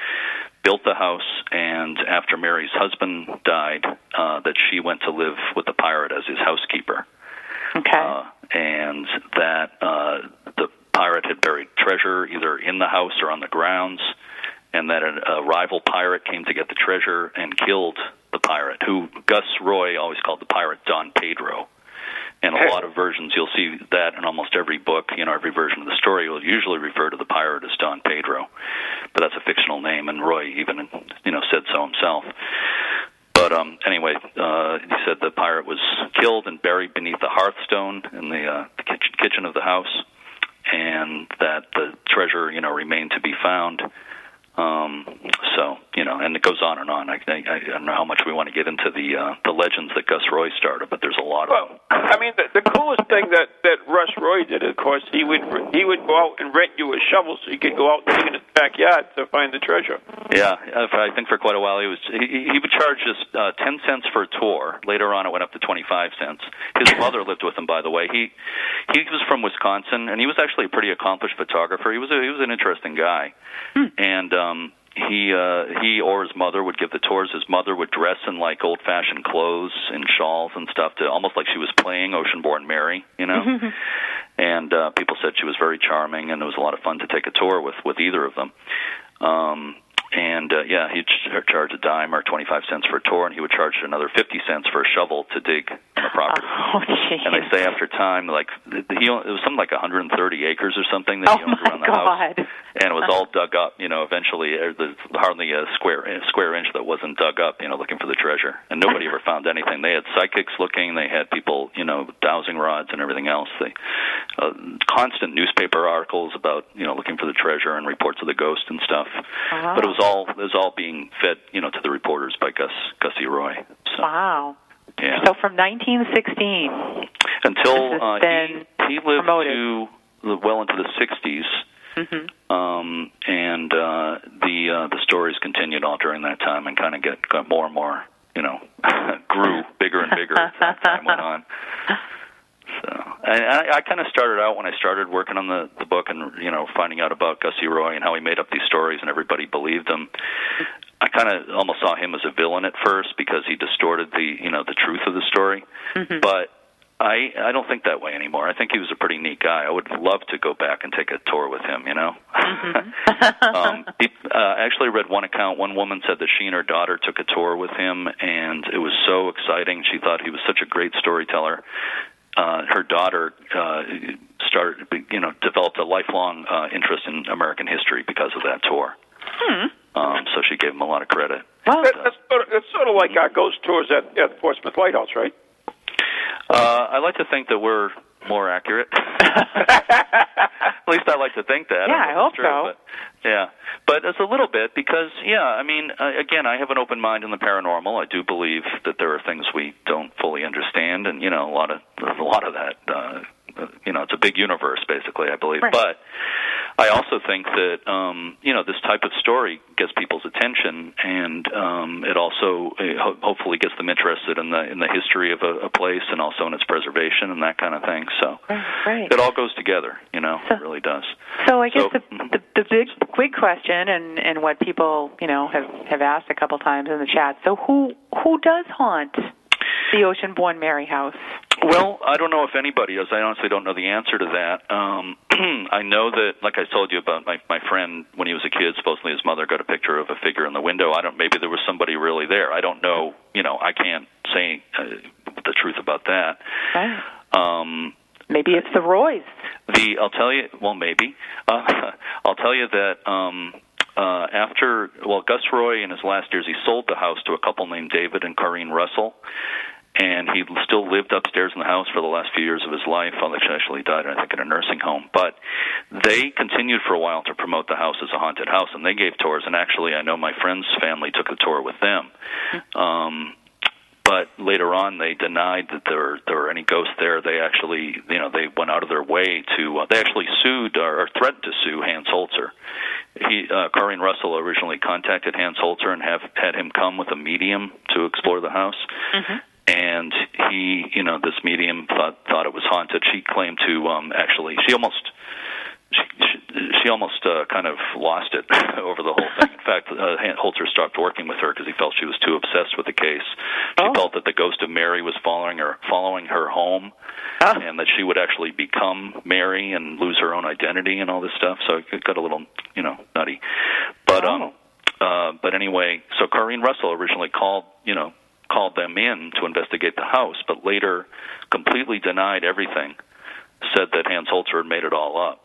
built the house, and after Mary's husband died, uh, that she went to live with the pirate as his housekeeper. Okay. Uh, and that uh, the pirate had buried treasure either in the house or on the grounds, and that a, a rival pirate came to get the treasure and killed the pirate, who Gus Roy always called the pirate Don Pedro. And a lot of versions, you'll see that in almost every book, you know, every version of the story will usually refer to the pirate as Don Pedro, but that's a fictional name, and Roy even, you know, said so himself. But um, anyway, uh, he said the pirate was killed and buried beneath the hearthstone in the, uh, the kitchen, kitchen of the house, and that the treasure, you know, remained to be found. Um, so you know, and it goes on and on. I, I, I don't know how much we want to get into the uh, the legends that Gus Roy started, but there's a lot of them. Well, I mean, the, the coolest thing that that Russ Roy did, of course, he would he would go out and rent you a shovel so you could go out and dig in his backyard to find the treasure. Yeah, uh, I think for quite a while he was he, he would charge just uh, ten cents for a tour. Later on, it went up to twenty five cents. His mother lived with him, by the way. He he was from Wisconsin, and he was actually a pretty accomplished photographer. He was a, he was an interesting guy, and um, he uh, he or his mother would give the tours. His mother would dress in like old fashioned clothes and shawls and stuff, to almost like she was playing Oceanborn Mary, you know. and uh, people said she was very charming, and it was a lot of fun to take a tour with with either of them. Um, and uh, yeah, he'd ch- charge a dime or twenty five cents for a tour, and he would charge another fifty cents for a shovel to dig on the property. Oh, geez. And they say after time, like he owned, it was something like 130 acres or something that Oh, he owned around the house, and it was all dug up. You know, eventually uh, there's hardly a square a square inch that wasn't dug up. You know, looking for the treasure, and nobody ever found anything. They had psychics looking, they had people, you know, dowsing rods and everything else. They uh, constant newspaper articles about you know looking for the treasure and reports of the ghost and stuff. Wow. But it was all it was all being fed, you know, to the reporters by Gus Gussie Roy. So, Wow. yeah So from 1916. until uh, he he lived promoted. to well into the 60s, hmm um, and uh, the uh, the stories continued all during that time and kind of get got more and more, you know, grew bigger and bigger as time went on. So, and I, I kind of started out when I started working on the the book and you know finding out about Gussie Roy and how he made up these stories and everybody believed him. I kind of almost saw him as a villain at first because he distorted the you know the truth of the story, but I I don't think that way anymore. I think he was a pretty neat guy. I would love to go back and take a tour with him. You know, um, he, uh, I actually read one account. One woman said that she and her daughter took a tour with him, and it was so exciting. She thought he was such a great storyteller. Uh, her daughter uh, started, you know, developed a lifelong uh, interest in American history because of that tour. Um, so she gave him a lot of credit. Well, That, that's sort of, it's sort of like our ghost tours at at Portsmouth Lighthouse, right? Uh, I like to think that we're more accurate. At least I like to think that. Yeah, don't I hope true, so. But, yeah, but it's a little bit because, yeah, I mean, uh, again, I have an open mind in the paranormal. I do believe that there are things we don't fully understand, and you know, a lot of there's a lot of that. Uh, uh, you know, it's a big universe, basically. I believe, Right. but I also think that um, you know this type of story gets people's attention, and um, it also uh, ho- hopefully gets them interested in the in the history of a, a place and also in its preservation and that kind of thing. So Right, right. it all goes together, you know, So- it really does. So I guess So- the, the the big big question and and what people you know have have asked a couple times in the chat. So who who does haunt the Ocean-born Mary house? Well, I don't know if anybody does. I honestly don't know the answer to that. Um, I know that, like I told you about my my friend when he was a kid, supposedly his mother got a picture of a figure in the window. I don't. Maybe there was somebody really there. I don't know. You know, I can't say uh, the truth about that. Right. Um, Maybe it's the Roys. the I'll tell you. Well, maybe. Uh, I'll tell you that. Um, uh, after well, Gus Roy in his last years, he sold the house to a couple named David and Corrine Russell, and he still lived upstairs in the house for the last few years of his life. Actually died, I think, in a nursing home. But they continued for a while to promote the house as a haunted house, and they gave tours. And actually, I know my friend's family took a tour with them. Um, but later on they denied that there there were any ghosts there. They actually, you know, they went out of their way to. Uh, they actually sued or, or threatened to sue Hans Holzer. He, uh, Corrine Russell, originally contacted Hans Holzer and have had him come with a medium to explore the house. And he, you know, this medium thought thought it was haunted. She claimed to um, actually. She almost she, she, she almost uh, kind of lost it over the whole thing. In fact, uh, Holzer stopped working with her because he felt she was too obsessed with the case. She Oh. felt that the ghost of Mary was following her, following her home, Ah. and that she would actually become Mary and lose her own identity and all this stuff. So it got a little, you know, nutty. But um, uh, but anyway, so Corrine Russell originally called, you know, called them in to investigate the house, but later completely denied everything. Said that Hans Holzer had made it all up.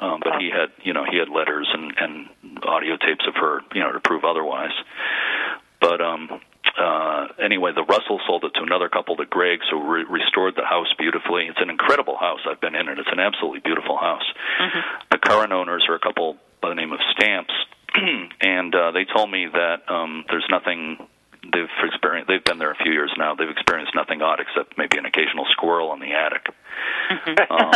Um, but he had, you know, he had letters and, and audio tapes of her, you know, to prove otherwise. But um, uh, anyway, the Russell sold it to another couple, the Greggs, who re- restored the house beautifully. It's an incredible house. I've been in it. It's an absolutely beautiful house. The current owners are a couple by the name of Stamps, and uh, they told me that um, there's nothing they've experienced. They've been there a few years now. They've experienced nothing odd except maybe an occasional squirrel in the attic. um,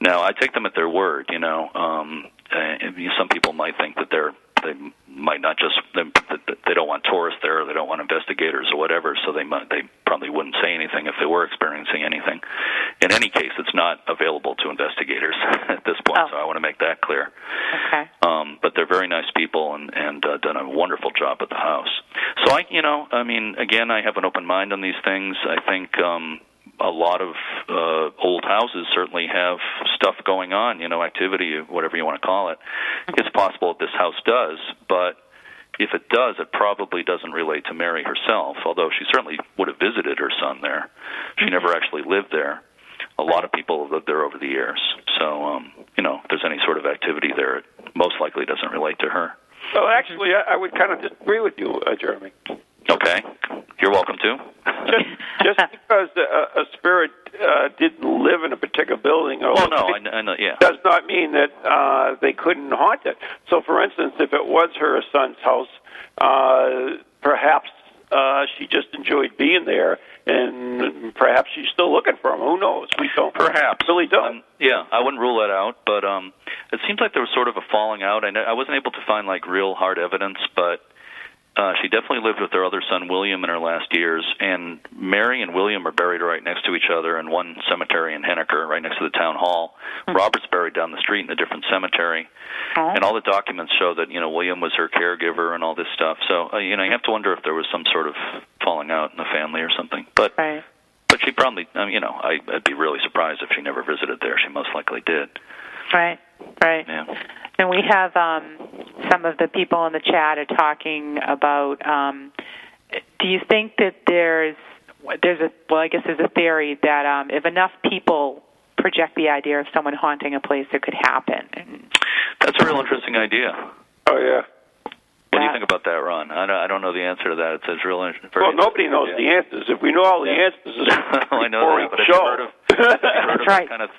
now I take them at their word. You know, um, uh, some people might think that they're they might not just they, they don't want tourists there, or they don't want investigators or whatever, so they might they probably wouldn't say anything if they were experiencing anything. In any case, it's not available to investigators at this point, Oh. so I want to make that clear. Okay. Um, but they're very nice people and and uh, done a wonderful job at the house. So I, you know, I mean, again, I have an open mind on these things. I think um, a lot of uh, old houses certainly have stuff going on, you know, activity, whatever you want to call it. It's possible that this house does, but if it does, it probably doesn't relate to Mary herself, although she certainly would have visited her son there. She never actually lived there. A lot of people have lived there over the years. So, um, you know, if there's any sort of activity there, it most likely doesn't relate to her. Well, actually, I, I would kind of disagree with you, uh, Jeremy. Okay. You're welcome to. Just, just because a, a spirit uh, didn't live in a particular building or well, no, I, I know, yeah. does not mean that uh, they couldn't haunt it. So, for instance, if it was her son's house, uh, perhaps uh, she just enjoyed being there, and perhaps she's still looking for him. Who knows? We don't. Perhaps. really don't. Um, yeah, I wouldn't rule that out, but um, it seems like there was sort of a falling out. I, know, I wasn't able to find like real hard evidence, but uh, she definitely lived with her other son William in her last years, and Mary and William are buried right next to each other in one cemetery in Henniker, right next to the town hall. Robert's buried down the street in a different cemetery, Oh. and all the documents show that you know William was her caregiver and all this stuff. So uh, you know you have to wonder if there was some sort of falling out in the family or something. But Right. but she probably, I mean, you know, I, I'd be really surprised if she never visited there. She most likely did. Right. Right. Yeah. And we have um, some of the people in the chat are talking about. Um, do you think that there's there's a well, I guess there's a theory that um, if enough people project the idea of someone haunting a place, it could happen. And That's a real interesting idea. oh yeah. What do you think about that, Ron? I don't, I don't know the answer to that. It's, it's real. interesting. Well, nobody knows yeah. the answers. If we know all the answers, well, I know that, but have you heard of, have you heard That's of right. that kind of?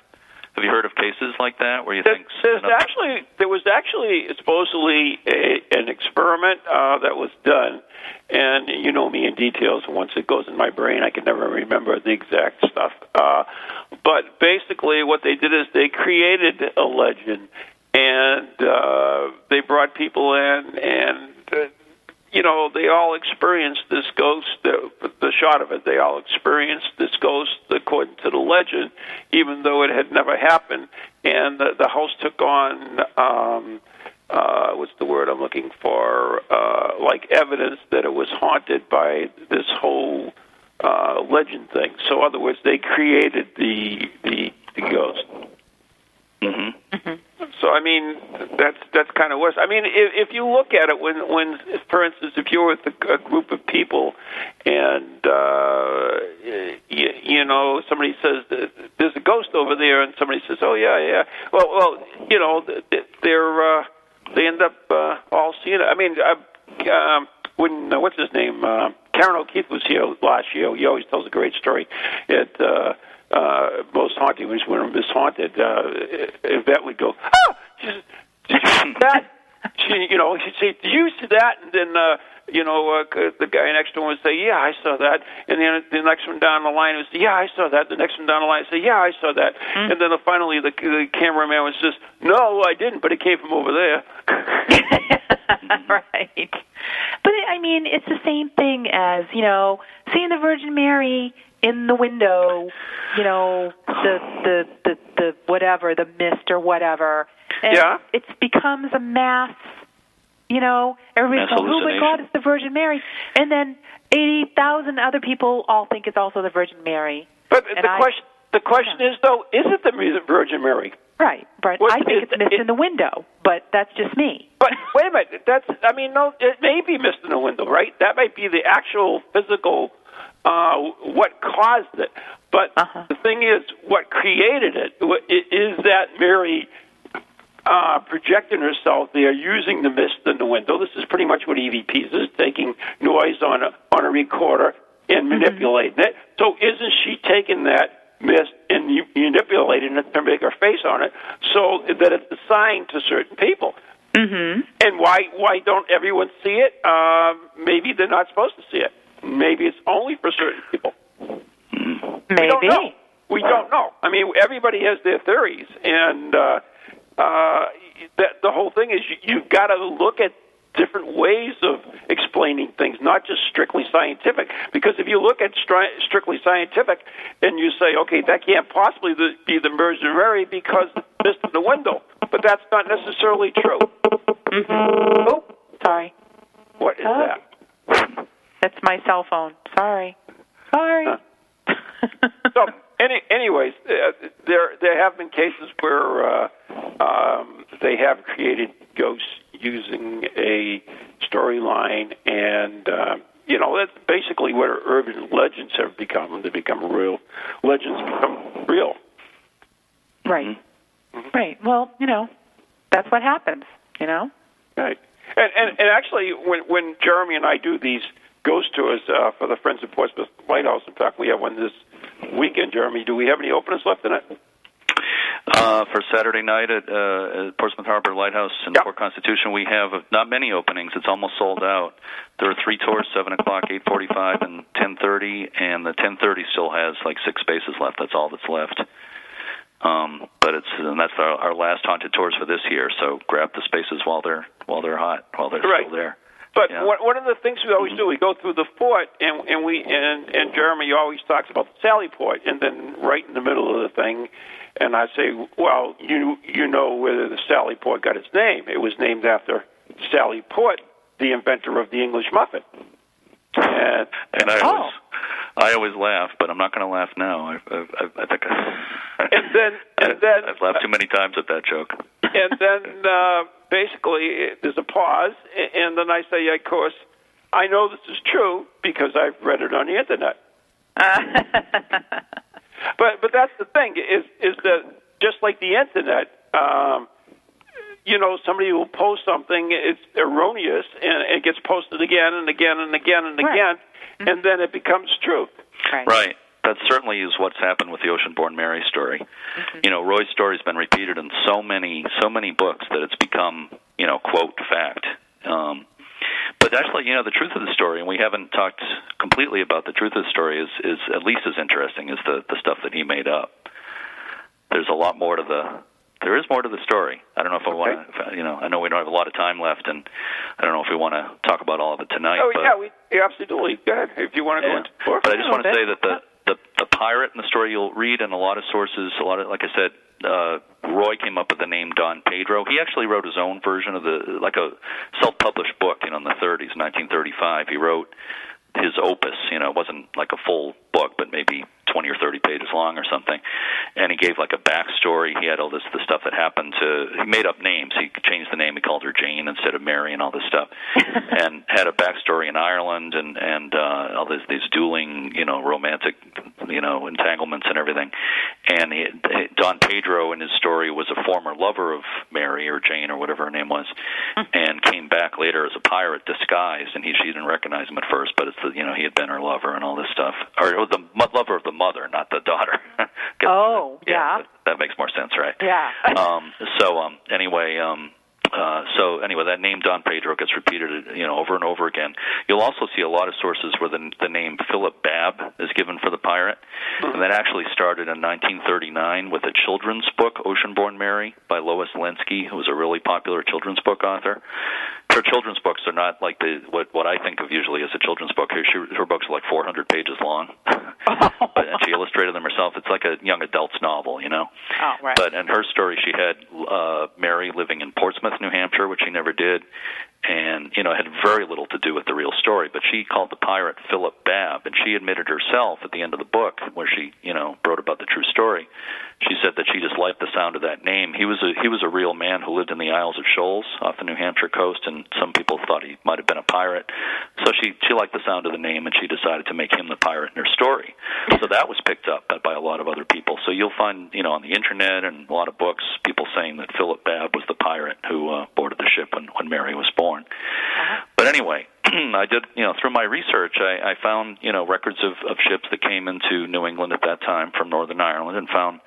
Have you heard of cases like that where you There- think There's actually there was actually supposedly a, an experiment uh, that was done, and you know me in details. Once it goes in my brain, I can never remember the exact stuff. Uh, but basically, what they did is they created a legend, and uh, they brought people in, and uh, you know, they all experienced this ghost. The, the shot of it, they all experienced this ghost according to the legend, even though it had never happened. And the, the house took on, um, uh, what's the word I'm looking for? Uh, like evidence that it was haunted by this whole uh, legend thing. So, in other words, they created the the, the ghost. Mhm. So I mean, that's that's kind of worse. I mean, if, if you look at it, when when, for instance, if you're with a, a group of people, and uh, you, you know somebody says there's a ghost over there, and somebody says, "Oh yeah, yeah," well, well, you know, they're uh, they end up uh, all seeing it. I mean, uh, um, when uh, what's his name? Uh, Karen O'Keefe was here last year. He always tells a great story. It. Uh, uh, most haunting was when Miss Haunted, uh, Yvette would go, ah, did you see that? She, you know, she'd say, did you see that? And then, uh, you know, uh, the guy next to him would say, yeah, I saw that. And then the next one down the line would say, yeah, I saw that. The next one down the line would say, yeah, I saw that. And then uh, finally the, the cameraman was just, no, I didn't, but it came from over there. right. But it, I mean, it's the same thing as you know, seeing the Virgin Mary in the window, you know, the the the, the whatever, the mist or whatever. And Yeah. It becomes a mass You know, everybody's Mass going, "Oh my God, it's the Virgin Mary," and then eighty thousand other people all think it's also the Virgin Mary. But And the I- question the question is though, is it the Virgin Mary? Right, but What I think it's missed it- in the window. But that's just me. But wait a minute, that's I mean no, it may be missed in the window, right? That might be the actual physical uh, what caused it. But Uh-huh. the thing is, what created it is that Mary uh, projecting herself there, using the mist in the window. This is pretty much what EVPs is taking noise on a on a recorder and manipulating it. So isn't she taking that mist and manipulating it to make her face on it so that it's assigned to certain people? Mm-hmm. And why why don't everyone see it? Um, maybe they're not supposed to see it. Maybe it's only for certain people. We don't Maybe. know. We don't know. I mean, everybody has their theories, and uh, uh, that the whole thing is you, you've got to look at different ways of explaining things, not just strictly scientific. Because if you look at stri- strictly scientific and you say, okay, that can't possibly the, be the Virgin Mary because it's missed the window, but that's not necessarily true. Mm-hmm. Oh, sorry. What is Oh. that? That's my cell phone. Sorry. Sorry. so any, anyways, uh, there there have been cases where uh, um, they have created ghosts using a storyline, and uh, you know that's basically what urban legends have become. They become real. Legends become real. right. Right. Well, you know, that's what happens. You know. Right. And, and and actually, when when Jeremy and I do these ghost tours uh, for the Friends of Portsmouth Lighthouse, in fact, we have one this weekend. Jeremy, do we have any openings left in it? Uh, for Saturday night at, uh, at Portsmouth Harbor Lighthouse in Yep. Fort Constitution, we have not many openings. It's almost sold out. There are three tours: seven o'clock, eight forty-five, and ten thirty. And the ten thirty still has like six spaces left. That's all that's left. Um, but it's and that's our, our last haunted tours for this year. So grab the spaces while they're while they're hot, while they're Right. still there. But Yeah. one, of the things we always do, we go through the fort, and and we and and Jeremy always talks about the Sally Port, and then right in the middle of the thing, and I say, well, you you know where the Sally Port got its name? It was named after Sally Port, the inventor of the English muffin. And And I Oh. always I always laugh, but I'm not going to laugh now. I, I, I- I think I, And then- and then- I've laughed too many times at that joke. and then uh, basically there's a pause, and then I say, of course, I know this is true because I've read it on the internet. But but that's the thing is is that just like the internet, um, you know, somebody will post something, it's erroneous, and it gets posted again and again and again and Right. again, and then it becomes true. right. Right. That certainly is what's happened with the Ocean-born Mary story. Mm-hmm. You know, Roy's story's been repeated in so many, so many books that it's become, you know, quote fact. Um, but actually, you know, the truth of the story, and we haven't talked completely about the truth of the story, is is at least as interesting as the the stuff that he made up. There's a lot more to the. There is more to the story. I don't know if I want to. You know, I know we don't have a lot of time left, and I don't know if we want to talk about all of it tonight. Oh but, yeah, we yeah, absolutely. Go ahead if you want to go into. But I just want to say that the, the the pirate in the story you'll read in a lot of sources, a lot of like I said, uh, Roy came up with the name Don Pedro. He actually wrote his own version of the like a self-published book. You know, in the 30s, 1935, he wrote his opus. You know, it wasn't like a full book, but maybe 20 or 30 pages long or something. And he gave like a backstory. He had all this the stuff that happened to. He made up names. He changed the name. He called her Jane instead of Mary, and all this stuff. and had a backstory in Ireland, and and uh, all this these dueling, you know, romantic, you know, entanglements and everything. And he, Don Pedro in his story was a former lover of Mary or Jane or whatever her name was, and came back later as a pirate disguised. And he she didn't recognize him at first, but it's the you know he had been her lover and all this stuff, or, or the lover of the mother, not the daughter. Oh, yeah. that, that makes more sense, right? Yeah. um, so um, anyway, um, uh, so anyway, that name Don Pedro gets repeated, you know, over and over again. You'll also see a lot of sources where the, the name Philip Babb is given for the pirate, and that actually started in 1939 with a children's book, Ocean-born Mary, by Lois Lenski, who was a really popular children's book author. Her children's books are not like the what what I think of usually as a children's book. Her, she, her books are like 400 pages long, but, and she illustrated them herself. It's like a young adult's novel, you know. Oh, right. But in her story, she had uh, Mary living in Portsmouth, New Hampshire, which she never did, and you know had very little to do with the real story. But she called the pirate Philip Babb, and she admitted herself at the end of the book, where she you know wrote about the true story. She said that she just liked the sound of that name. He was a he was a real man who lived in the Isles of Shoals off the New Hampshire coast, and some people thought he might have been a pirate. So she she liked the sound of the name, and she decided to make him the pirate in her story. So that was picked up by a lot of other people. So you'll find you know on the internet and a lot of books people saying that Philip Babb was the pirate who uh, boarded the ship when when Mary was born. Uh-huh. But anyway, I did, you know, through my research, I, I found, you know, records of, of ships that came into New England at that time from Northern Ireland, and found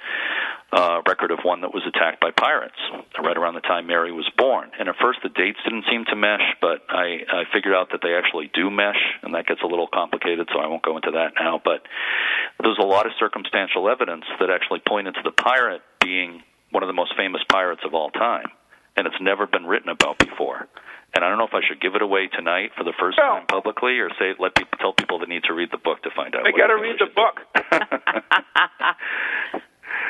a uh, record of one that was attacked by pirates right around the time Mary was born. And at first, the dates didn't seem to mesh, but I, I figured out that they actually do mesh, and that gets a little complicated, so I won't go into that now. But there's a lot of circumstantial evidence that actually pointed to the pirate being one of the most famous pirates of all time, and it's never been written about before. And I don't know if I should give it away tonight for the first no. time publicly, or say let people tell people that need to read the book to find out. They got to read the book.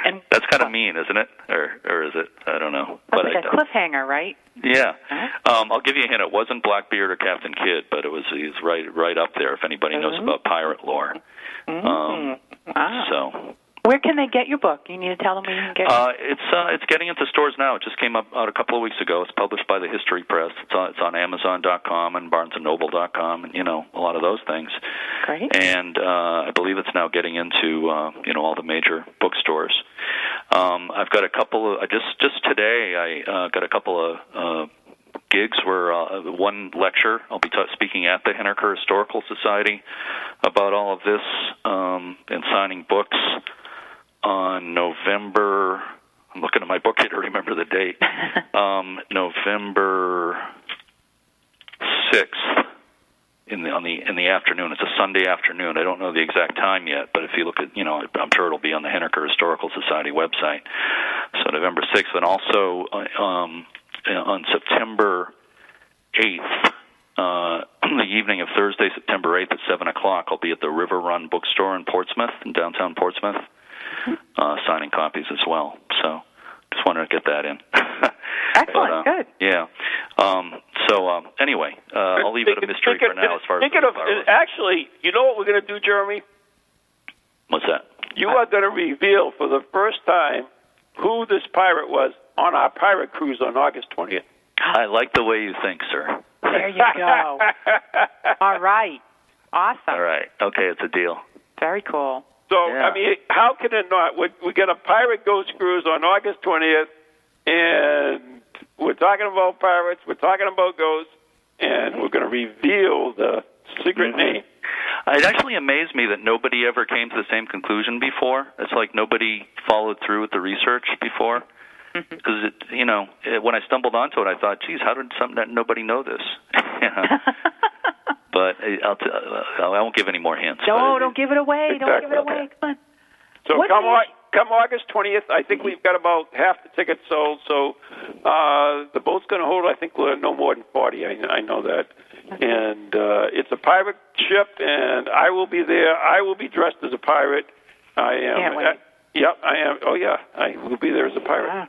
and that's kind of mean, isn't it? Or or is it? I don't know. That's but like I, a cliffhanger, right? Yeah. Uh-huh. Um, I'll give you a hint. It wasn't Blackbeard or Captain Kidd, but it was he's right right up there. If anybody mm-hmm. knows about pirate lore. Mm-hmm. Um, wow. So where can they get your book? You need to tell them where you can get it. Uh, it's uh, it's getting into stores now. It just came up out a couple of weeks ago. It's published by the History Press. It's on it's on Amazon.com and BarnesandNoble.com and you know a lot of those things. Great. And uh, I believe it's now getting into uh, you know all the major bookstores. Um, I've got a couple of I just just today I uh, got a couple of. Uh, gigs where uh, one lecture I'll be t- speaking at the Henniker Historical Society about all of this um, and signing books on November. I'm looking at my book here to remember the date. um, November sixth in the on the in the afternoon. It's a Sunday afternoon. I don't know the exact time yet, but if you look at you know, I'm sure it'll be on the Henniker Historical Society website. So November sixth, and also uh, um, on September eighth. Uh, the evening of Thursday, September 8th at 7 o'clock, I'll be at the River Run Bookstore in Portsmouth, in downtown Portsmouth uh, signing copies as well. So just wanted to get that in. Excellent. but, uh, Good. Yeah. Um, so um, anyway, uh, I'll leave it a mystery for now as far as. Of, actually, you know what we're going to do, Jeremy? What's that? You are going to reveal for the first time who this pirate was on our pirate cruise on August 20th. I like the way you think, sir. There you go. All right. Awesome. All right. Okay, it's a deal. Very cool. So yeah. I mean, how can it not? We, we get a pirate ghost cruise on August twentieth, and we're talking about pirates. We're talking about ghosts, and we're going to reveal the secret mm-hmm. name. It actually amazed me that nobody ever came to the same conclusion before. It's like nobody followed through with the research before. Because you know, when I stumbled onto it, I thought, "Geez, how did some that nobody know this?" but I'll t- uh, I won't give any more hints. No, don't give it away. Exactly. Don't give it away. Come on. So what come on, come August 20th, I think we've got about half the tickets sold. So uh, the boat's going to hold, I think, no more than 40. I, I know that. And uh, it's a pirate ship, and I will be there. I will be dressed as a pirate. I am. Can't wait. Uh, yep, I am. Oh yeah, I will be there as a pirate. Wow.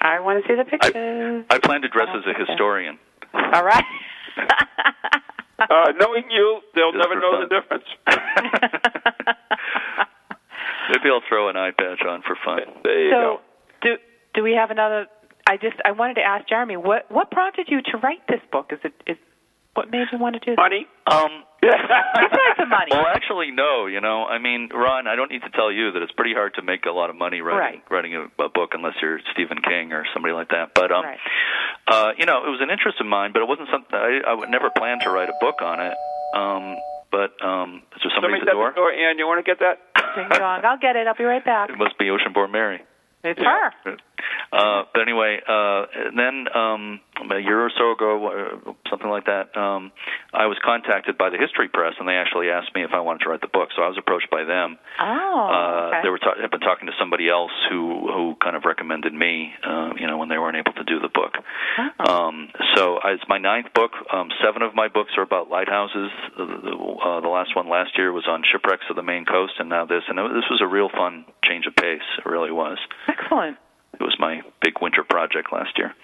I want to see the pictures. I, I plan to dress as a historian. All right. uh, knowing you, they'll Just never know fun. the difference. Maybe I'll throw an eye patch on for fun. There you so, go. Do do we have another? I just I wanted to ask Jeremy what what prompted you to write this book? Is it is what made you want to do this? Money. Um, Besides the money. Well, actually, no. You know, I mean, Ron, I don't need to tell you that it's pretty hard to make a lot of money writing right. writing a, a book unless you're Stephen King or somebody like that. But um, right. Uh, you know, it was an interest of mine, but it wasn't something I, I would never plan to write a book on it. Um, but um, is there somebody, somebody at the door? The door, Ann, you want to get that? Ding dong. I'll get it. I'll be right back. It must be Oceanborn Mary. It's yeah. her. Uh, but anyway, uh, then um, a year or so ago, uh, something like that, um, I was contacted by the History Press, and they actually asked me if I wanted to write the book. So I was approached by them. Oh, uh, okay. They were ta- had been talking to somebody else who who kind of recommended me, uh, you know, when they weren't able to do the book. Oh. Um, so I, it's my ninth book. Um, seven of my books are about lighthouses. The, the, uh, the last one last year was on shipwrecks of the Maine coast, and now this. And it, this was a real fun change of pace. It really was. Excellent. It was my big winter project last year.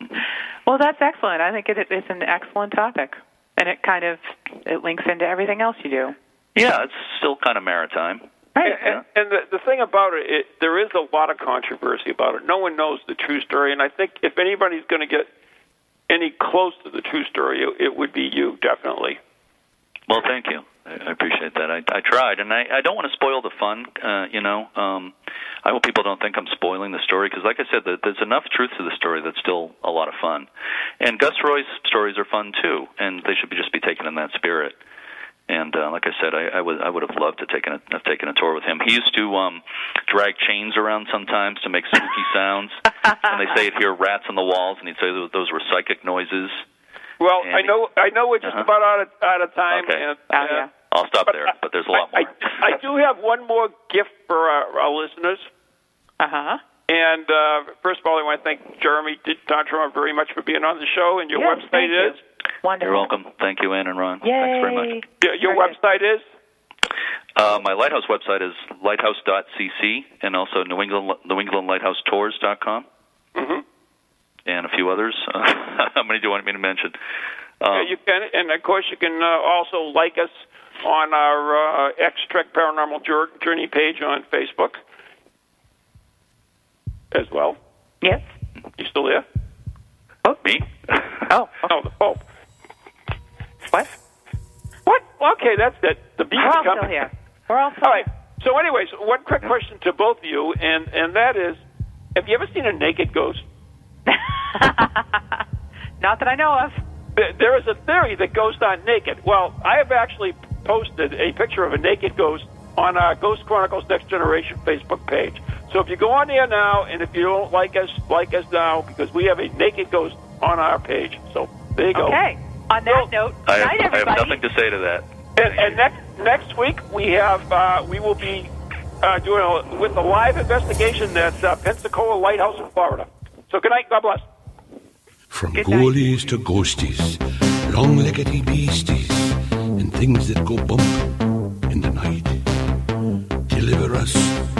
well, Well, that's excellent. I think it, it's an excellent topic, and it kind of it links into everything else you do. Yeah, it's still kind of maritime. Right. And, and the, the thing about it, it, there is a lot of controversy about it. No one knows the true story, and I think if anybody's going to get any close to the true story, it, it would be you, definitely. Well, thank you. I I appreciate that. I, I tried, and I, I don't want to spoil the fun. Uh, you know, um, I hope people don't think I'm spoiling the story because, like I said, the, there's enough truth to the story that's still a lot of fun. And Gus Roy's stories are fun too, and they should be just be taken in that spirit. And uh, like I said, I, I would I would have loved to taken a, have taken a tour with him. He used to um, drag chains around sometimes to make spooky sounds, and they say he'd hear rats on the walls, and he'd say those- those were psychic noises. Well, I Andy. know I know we're just Uh-huh. about out of out of time. Okay. And, Oh, uh, yeah. I'll stop but there, I- but there's a lot I, more. I, I do have one more gift for our, our listeners. Uh huh. And uh, first of all, I want to thank Jeremy D'Entremont very much for being on the show. And your Yes, website thank you. is Wonderful. You're welcome. Thank you, Ann and Ron. Yay. Thanks very much. your, your Very good. website is. Uh, my lighthouse website is lighthouse.cc and also New England New England Lighthouse Tours.com Mm-hmm. and a few others. How many do you want me to mention? Yeah, Um, you can, and of course, you can uh, also like us on our uh, X Trek Paranormal Journey page on Facebook as well. Yes. You still there? Oh. Me? Oh. Oh, the Pope. What? What? Okay, that's it. The beast We're all coming. still here. We're all still All right. So, anyways, one quick question to both of you, and and that is, have you ever seen a naked ghost? Not that I know of. There- There is a theory that ghosts aren't naked. Well, I have actually posted a picture of a naked ghost on our Ghost Chronicles Next Generation Facebook page. So if you go on there now, and if you don't like us, like us now, because we have a naked ghost on our page. So there you go. Okay. On that note, I have, night I have nothing to say to that. And, and next next week we have uh, we will be uh, doing a, with a live investigation at uh, Pensacola Lighthouse in Florida. So good night. God bless. From Good night. ghoulies to ghosties, long leggedy beasties, and things that go bump in the night. Deliver us